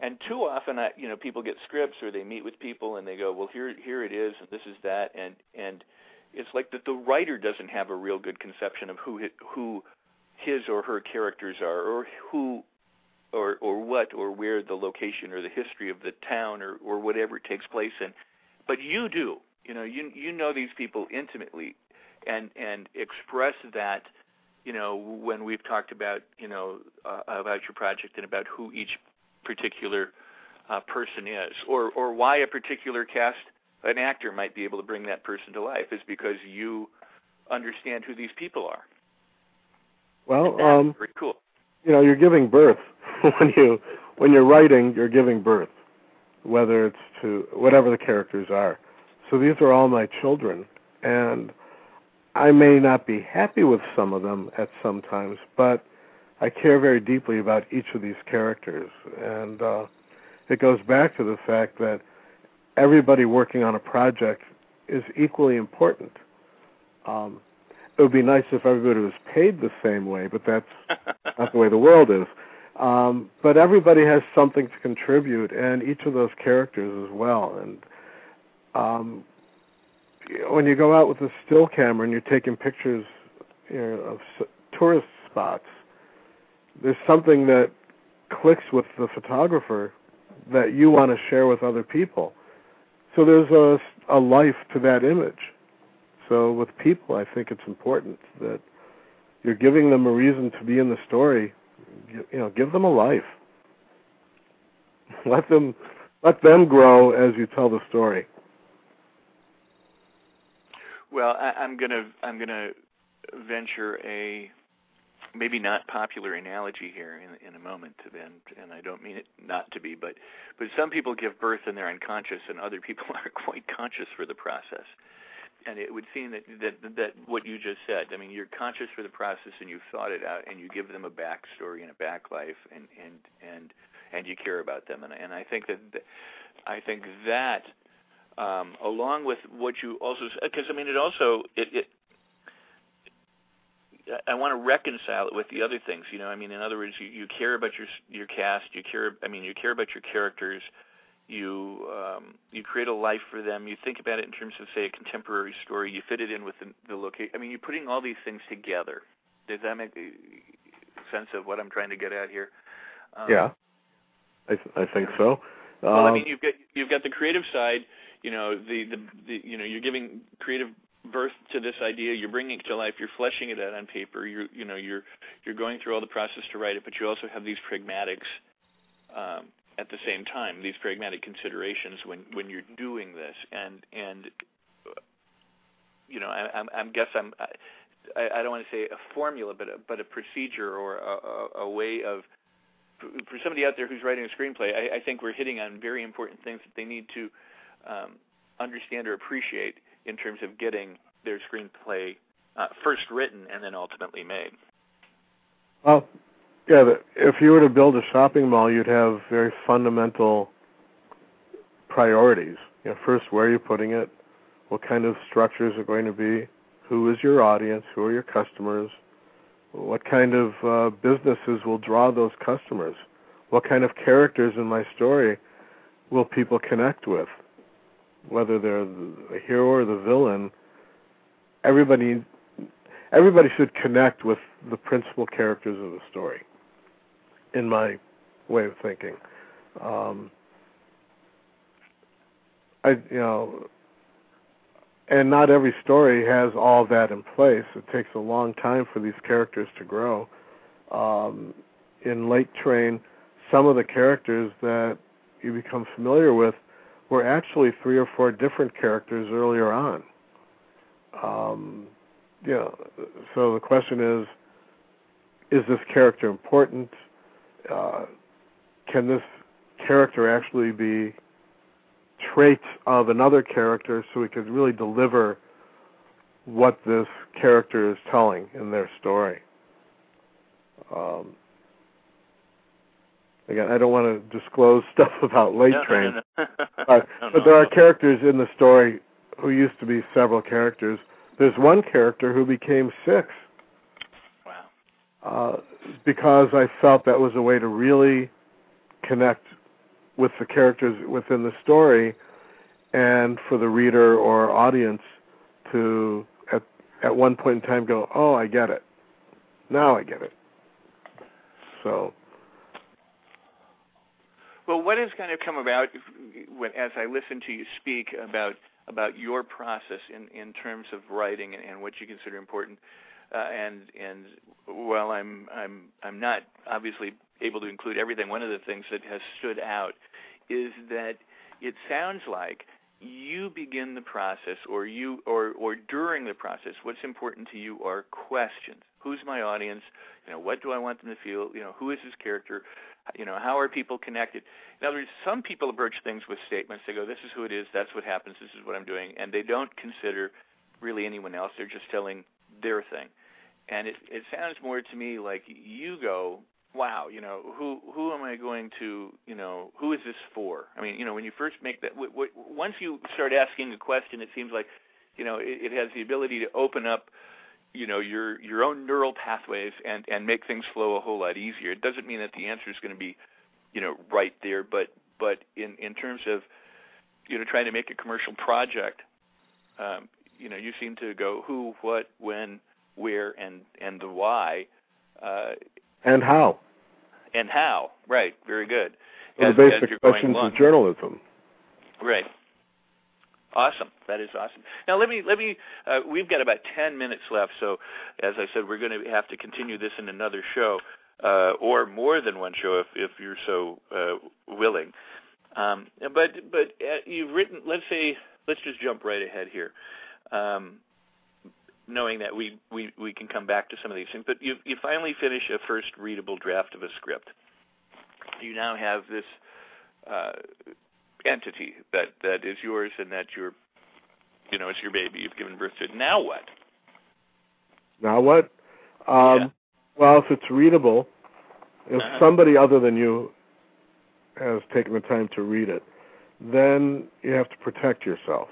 and too often I you know people get scripts or they meet with people and they go well here here it is and this is that and and it's like that the writer doesn't have a real good conception of who who his or her characters are, or who, or or what, or where the location or the history of the town or or whatever it takes place in. But you do, you know, you you know these people intimately, and and express that, you know, when we've talked about you know uh, about your project and about who each particular uh, person is, or or why a particular cast an actor might be able to bring that person to life is because you understand who these people are. Well, um, cool. You know, you're giving birth when you when you're writing. You're giving birth, whether it's to whatever the characters are. So these are all my children, and I may not be happy with some of them at some times, but I care very deeply about each of these characters, and uh, it goes back to the fact that everybody working on a project is equally important. Um, it would be nice if everybody was paid the same way, but that's not the way the world is. Um, but everybody has something to contribute, and each of those characters as well. And um, when you go out with a still camera and you're taking pictures you know, of s- tourist spots, there's something that clicks with the photographer that you want to share with other people. So there's a, a life to that image. So with people, I think it's important that you're giving them a reason to be in the story. You, you know, give them a life. Let them let them grow as you tell the story. Well, I, I'm gonna I'm gonna venture a maybe not popular analogy here in, in a moment, and and I don't mean it not to be, but but some people give birth and they're unconscious, and other people are quite conscious for the process. And it would seem that that that what you just said. I mean, you're conscious for the process, and you've thought it out, and you give them a backstory and a back life, and and and and you care about them. And and I think that I think that um, along with what you also because I mean it also it, it I want to reconcile it with the other things. You know, I mean, in other words, you, you care about your your cast. You care. I mean, you care about your characters. You um, you create a life for them. You think about it in terms of, say, a contemporary story. You fit it in with the, the location. I mean, you're putting all these things together. Does that make sense of what I'm trying to get at here? Um, yeah. I, th- I think so. Well, I mean, you've got you've got the creative side. You know, the, the the you know you're giving creative birth to this idea. You're bringing it to life. You're fleshing it out on paper. You're you know you're you're going through all the process to write it, but you also have these pragmatics um, at the same time. These pragmatic considerations when when you're doing this, and and you know I, I'm I'm guess I'm. I, I don't want to say a formula, but a, but a procedure or a, a, a way of for somebody out there who's writing a screenplay, I, I think we're hitting on very important things that they need to um, understand or appreciate in terms of getting their screenplay uh, first written and then ultimately made. Well, yeah, if you were to build a shopping mall, you'd have very fundamental priorities. You know, first, where are you putting it? What kind of structures are going to be? Who is your audience? Who are your customers? What kind of uh, businesses will draw those customers? What kind of characters in my story will people connect with? Whether they're the hero or the villain, everybody everybody should connect with the principal characters of the story. In my way of thinking, um, I you know and not every story has all that in place. It takes a long time for these characters to grow. Um, in Late Train, some of the characters that you become familiar with were actually three or four different characters earlier on. Um, you know, so the question is: Is this character important? Uh, can this character actually be traits of another character so we could really deliver what this character is telling in their story. Um, again, I don't want to disclose stuff about Late no, Train, no, no, but, but there are characters in the story who used to be several characters. There's one character who became six. Wow. Uh, because I felt that was a way to really connect with the characters within the story and for the reader or audience to at at one point in time go, "Oh, I get it. Now I get it." So well, what has kind of come about when, as I listen to you speak about about your process in in terms of writing and, and what you consider important? Uh, and and while I'm I'm I'm not obviously able to include everything, one of the things that has stood out is that it sounds like you begin the process or you or or during the process what's important to you are questions. Who's my audience? You know what do i want them to feel? You know who is this character you know how are people connected? In other words some people approach things with statements. They go this is who it is. That's what happens. This is what i'm doing. And they don't consider really anyone else. They're just telling their thing. And it it sounds more to me like you go wow, you know, who who am I going to, you know, who is this for? I mean, you know, when you first make that, w- w- once you start asking a question, it seems like, you know, it, it has the ability to open up, you know, your your own neural pathways and and make things flow a whole lot easier. It doesn't mean that the answer is going to be, you know, right there, but but in in terms of, you know, trying to make a commercial project, um, you know, you seem to go who, what, when, where, and and the why. Uh, and how? And how? Right. Very good. Well, the basic questions of journalism. Right. Awesome. That is awesome. Now let me let me. Uh, we've got about ten minutes left, so as I said, we're going to have to continue this in another show, uh, or more than one show if if you're so uh, willing. Um, but but uh, you've written. Let's say let's just jump right ahead here. Um, knowing that we, we, we can come back to some of these things. But you, you finally finish a first readable draft of a script. You now have this uh, entity that, that is yours and that you're, you know, it's your baby. You've given birth to it. Now what? Now what? Um, yeah. Well, if it's readable, if uh-huh. somebody other than you has taken the time to read it, then you have to protect yourself.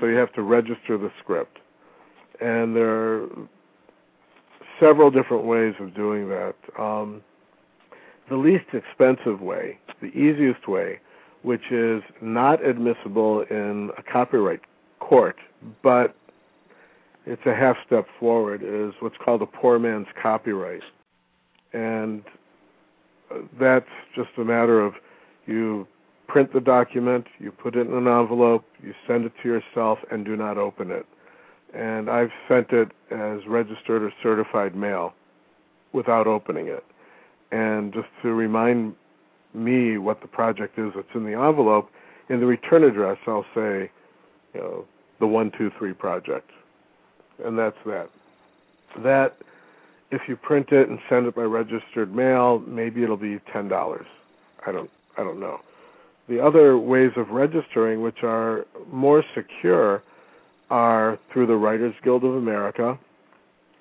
So you have to register the script and there are several different ways of doing that. Um, the least expensive way, the easiest way, which is not admissible in a copyright court, but it's a half step forward, is what's called a poor man's copyright. And that's just a matter of you print the document, you put it in an envelope, you send it to yourself, and do not open it. And I've sent it as registered or certified mail without opening it. And just to remind me what the project is that's in the envelope, in the return address, I'll say, you know, the 123 project. And that's that. That, if you print it and send it by registered mail, maybe it'll be $10. I don't, I don't know. The other ways of registering, which are more secure, are through the Writers Guild of America.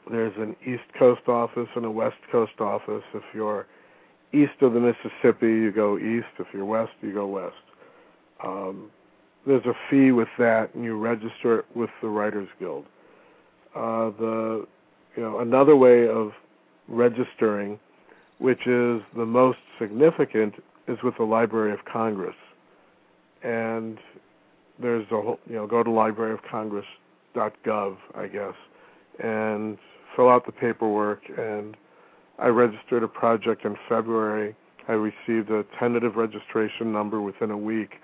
There's an East Coast office and a West Coast office. If you're east of the Mississippi, you go east. If you're west, you go west. Um, there's a fee with that, and you register it with the Writers Guild. Uh, the you know another way of registering, which is the most significant, is with the Library of Congress, and there's a whole you know go to libraryofcongress.gov I guess, and fill out the paperwork. And I registered a project in February. I received a tentative registration number within a week,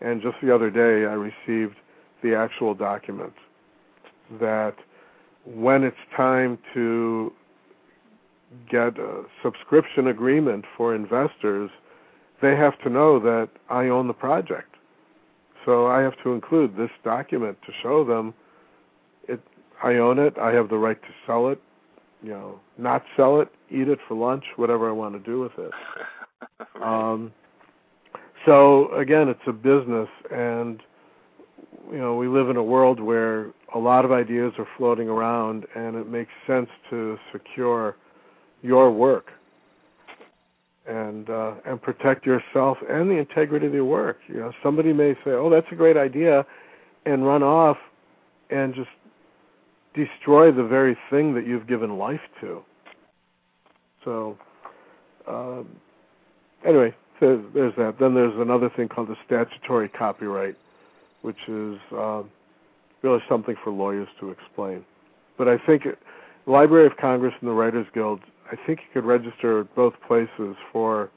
and just the other day I received the actual document that when it's time to get a subscription agreement for investors, they have to know that I own the project. So I have to include this document to show them it I own it, I have the right to sell it, you know, not sell it, eat it for lunch, whatever I want to do with it. right. um, so again, it's a business and you know, we live in a world where a lot of ideas are floating around and it makes sense to secure your work and uh, and protect yourself and the integrity of your work. You know, somebody may say, "Oh, that's a great idea," and run off and just destroy the very thing that you've given life to. So, um, anyway, there's, there's that. Then there's another thing called the statutory copyright, which is uh, really something for lawyers to explain. But I think it, Library of Congress and the Writers Guild I think you could register both places for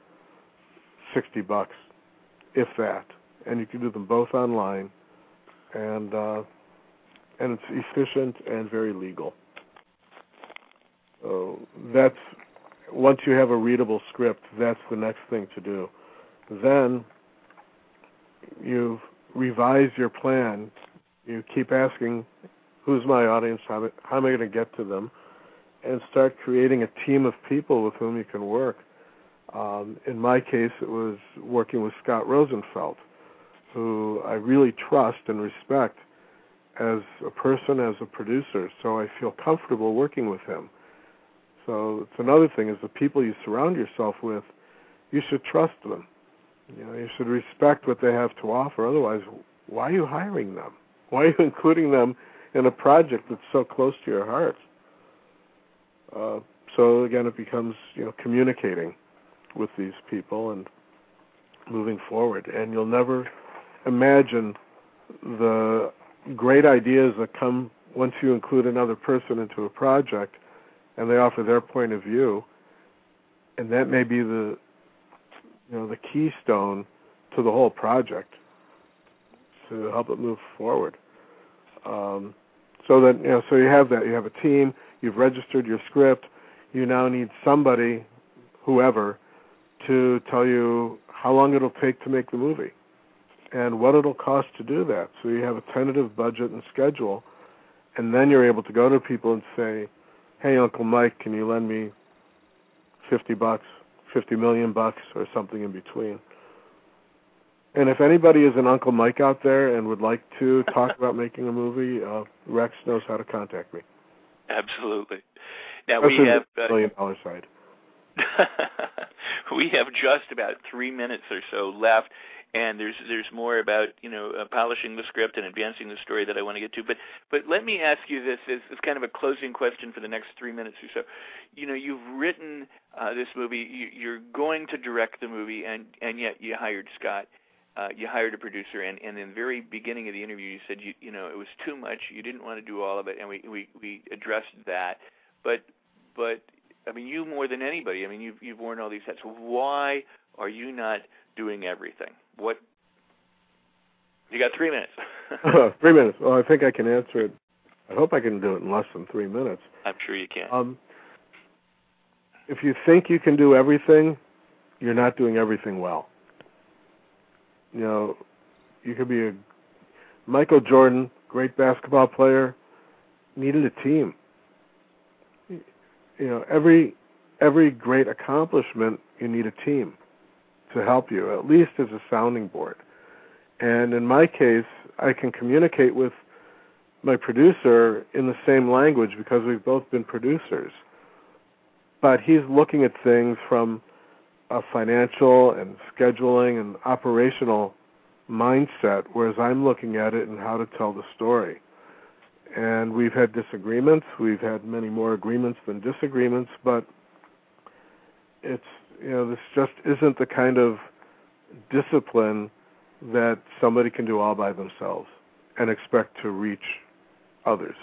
sixty bucks, if that, and you can do them both online, and uh, and it's efficient and very legal. So that's once you have a readable script, that's the next thing to do. Then you revise your plan. You keep asking, who's my audience? How, how am I going to get to them? and start creating a team of people with whom you can work. Um, in my case, it was working with Scott Rosenfeld, who I really trust and respect as a person, as a producer, so I feel comfortable working with him. So it's another thing is the people you surround yourself with, you should trust them. You know, you should respect what they have to offer. Otherwise, why are you hiring them? Why are you including them in a project that's so close to your heart? Uh, so again, it becomes you know communicating with these people and moving forward. And you'll never imagine the great ideas that come once you include another person into a project and they offer their point of view. And that may be the you know the keystone to the whole project to help it move forward. Um, so that you know, so you have that. You have a team you've registered your script, you now need somebody, whoever, to tell you how long it'll take to make the movie and what it'll cost to do that. So you have a tentative budget and schedule, and then you're able to go to people and say, "Hey, Uncle Mike, can you lend me 50 bucks, 50 million bucks, or something in between?" And if anybody is an Uncle Mike out there and would like to talk about making a movie, uh, Rex knows how to contact me. Absolutely. Now Especially we have the million dollar side. we have just about three minutes or so left, and there's there's more about you know uh, polishing the script and advancing the story that I want to get to. But but let me ask you this as, as kind of a closing question for the next three minutes or so. You know, you've written uh, this movie. You, you're going to direct the movie, and and yet you hired Scott uh, you hired a producer, and, and in the very beginning of the interview, you said you you know it was too much. You didn't want to do all of it, and we we we addressed that. But but I mean, you more than anybody. I mean, you've you've worn all these hats. Why are you not doing everything? What? You got three minutes. three minutes. Well, I think I can answer it. I hope I can do it in less than three minutes. I'm sure you can. Um, if you think you can do everything, you're not doing everything well. You know, you could be a Michael Jordan, great basketball player, needed a team. You know, every every great accomplishment you need a team to help you, at least as a sounding board. And in my case, I can communicate with my producer in the same language because we've both been producers. But he's looking at things from a financial and scheduling and operational mindset, whereas I'm looking at it and how to tell the story. And we've had disagreements. We've had many more agreements than disagreements, but it's you know this just isn't the kind of discipline that somebody can do all by themselves and expect to reach others.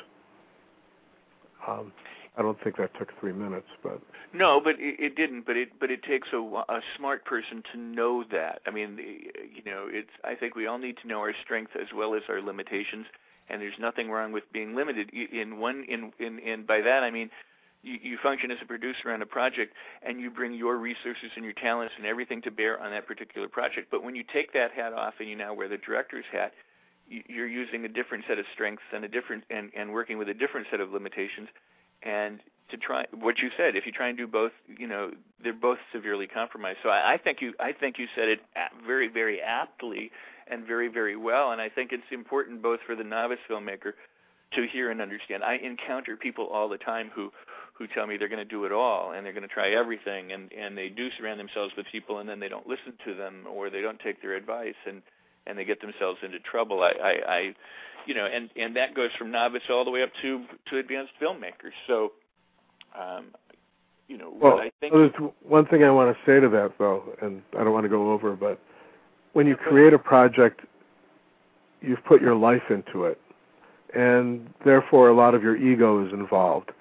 Um, I don't think that took three minutes, but no, but it, it didn't. But it but it takes a, a smart person to know that. I mean, you know, it's. I think we all need to know our strengths as well as our limitations, and there's nothing wrong with being limited. In one, in in, in by that I mean, you, you function as a producer on a project, and you bring your resources and your talents and everything to bear on that particular project. But when you take that hat off and you now wear the director's hat, you're using a different set of strengths and a different and, and working with a different set of limitations. And to try what you said if you try and do both you know they're both severely compromised. So I, I think you i think you said it very very aptly and very very well. And i think it's important both for the novice filmmaker to hear and understand. I encounter people all the time who who tell me they're going to do it all and they're going to try everything and and they do surround themselves with people and then they don't listen to them or they don't take their advice and and they get themselves into trouble. I, I, I you know, and and that goes from novice all the way up to to advanced filmmakers. So, um, you know, well, I think there's one thing I want to say to that though, and I don't want to go over, but when you create a project, you've put your life into it, and therefore a lot of your ego is involved,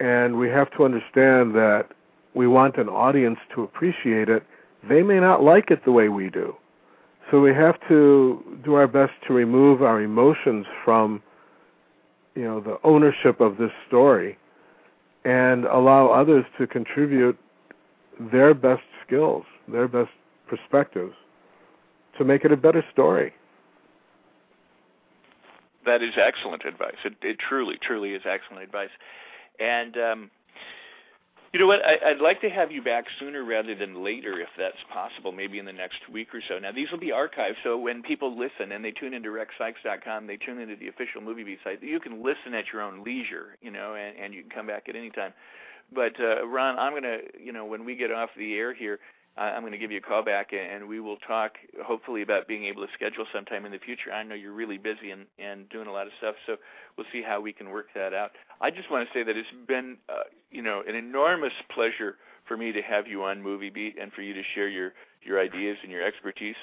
and we have to understand that we want an audience to appreciate it. They may not like it the way we do so we have to do our best to remove our emotions from, you know, the ownership of this story, and allow others to contribute their best skills, their best perspectives, to make it a better story. That is excellent advice. It, it truly, truly is excellent advice. And um, you know what? I, I'd like to have you back sooner rather than later, if that's possible. Maybe in the next week or so. Now, these will be archived, so when people listen and they tune into RexSikes.com, they tune into the official Movie Beat site. You can listen at your own leisure, you know, and, and you can come back at any time. But uh, Ron, I'm gonna, you know, when we get off the air here, I'm going to give you a call back, and we will talk hopefully about being able to schedule sometime in the future. I know you're really busy and, and doing a lot of stuff, so we'll see how we can work that out. I just want to say that it's been, uh, you know, an enormous pleasure for me to have you on Movie Beat and for you to share your your ideas and your expertise.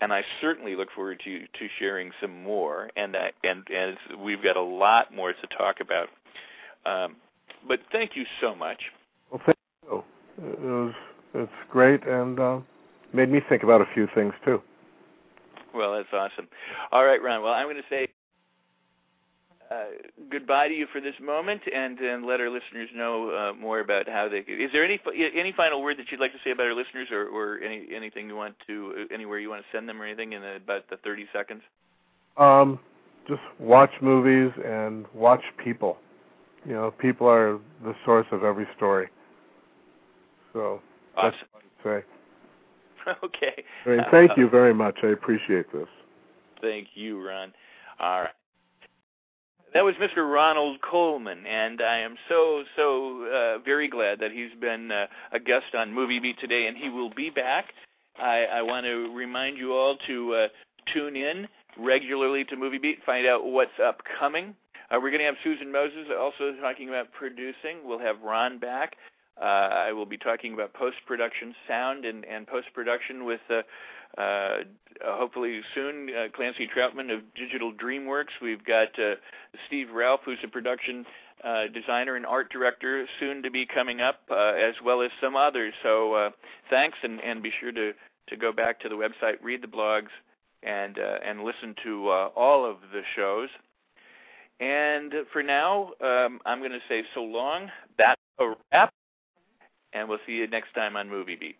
And I certainly look forward to to sharing some more. And I, and and we've got a lot more to talk about. Um, but thank you so much. Well, thank you. It's great and uh, made me think about a few things too. Well, that's awesome. All right, Ron. Well, I'm going to say uh, goodbye to you for this moment, and and let our listeners know uh, more about how they. Is there any any final word that you'd like to say about our listeners, or, or any anything you want to anywhere you want to send them, or anything in about the 30 seconds? Um, just watch movies and watch people. You know, people are the source of every story. So Awesome. That's okay. I mean, thank you very much. I appreciate this. Thank you, Ron. All right. That was Mr. Ronald Kolman, and I am so so uh, very glad that he's been uh, a guest on Movie Beat today, and he will be back. I, I want to remind you all to uh, tune in regularly to Movie Beat, find out what's upcoming. Uh, we're going to have Susan Moses also talking about producing. We'll have Ron back. Uh, I will be talking about post-production sound and, and post-production with uh, uh, hopefully soon uh, Clancy Troutman of Digital DreamWorks. We've got uh, Steve Ralph, who's a production uh, designer and art director, soon to be coming up, as well as some others. So thanks, and, and be sure to, to go back to the website, read the blogs, and and listen to all of the shows. And for now, um, I'm going to say so long. That's a wrap, and we'll see you next time on Movie Beat.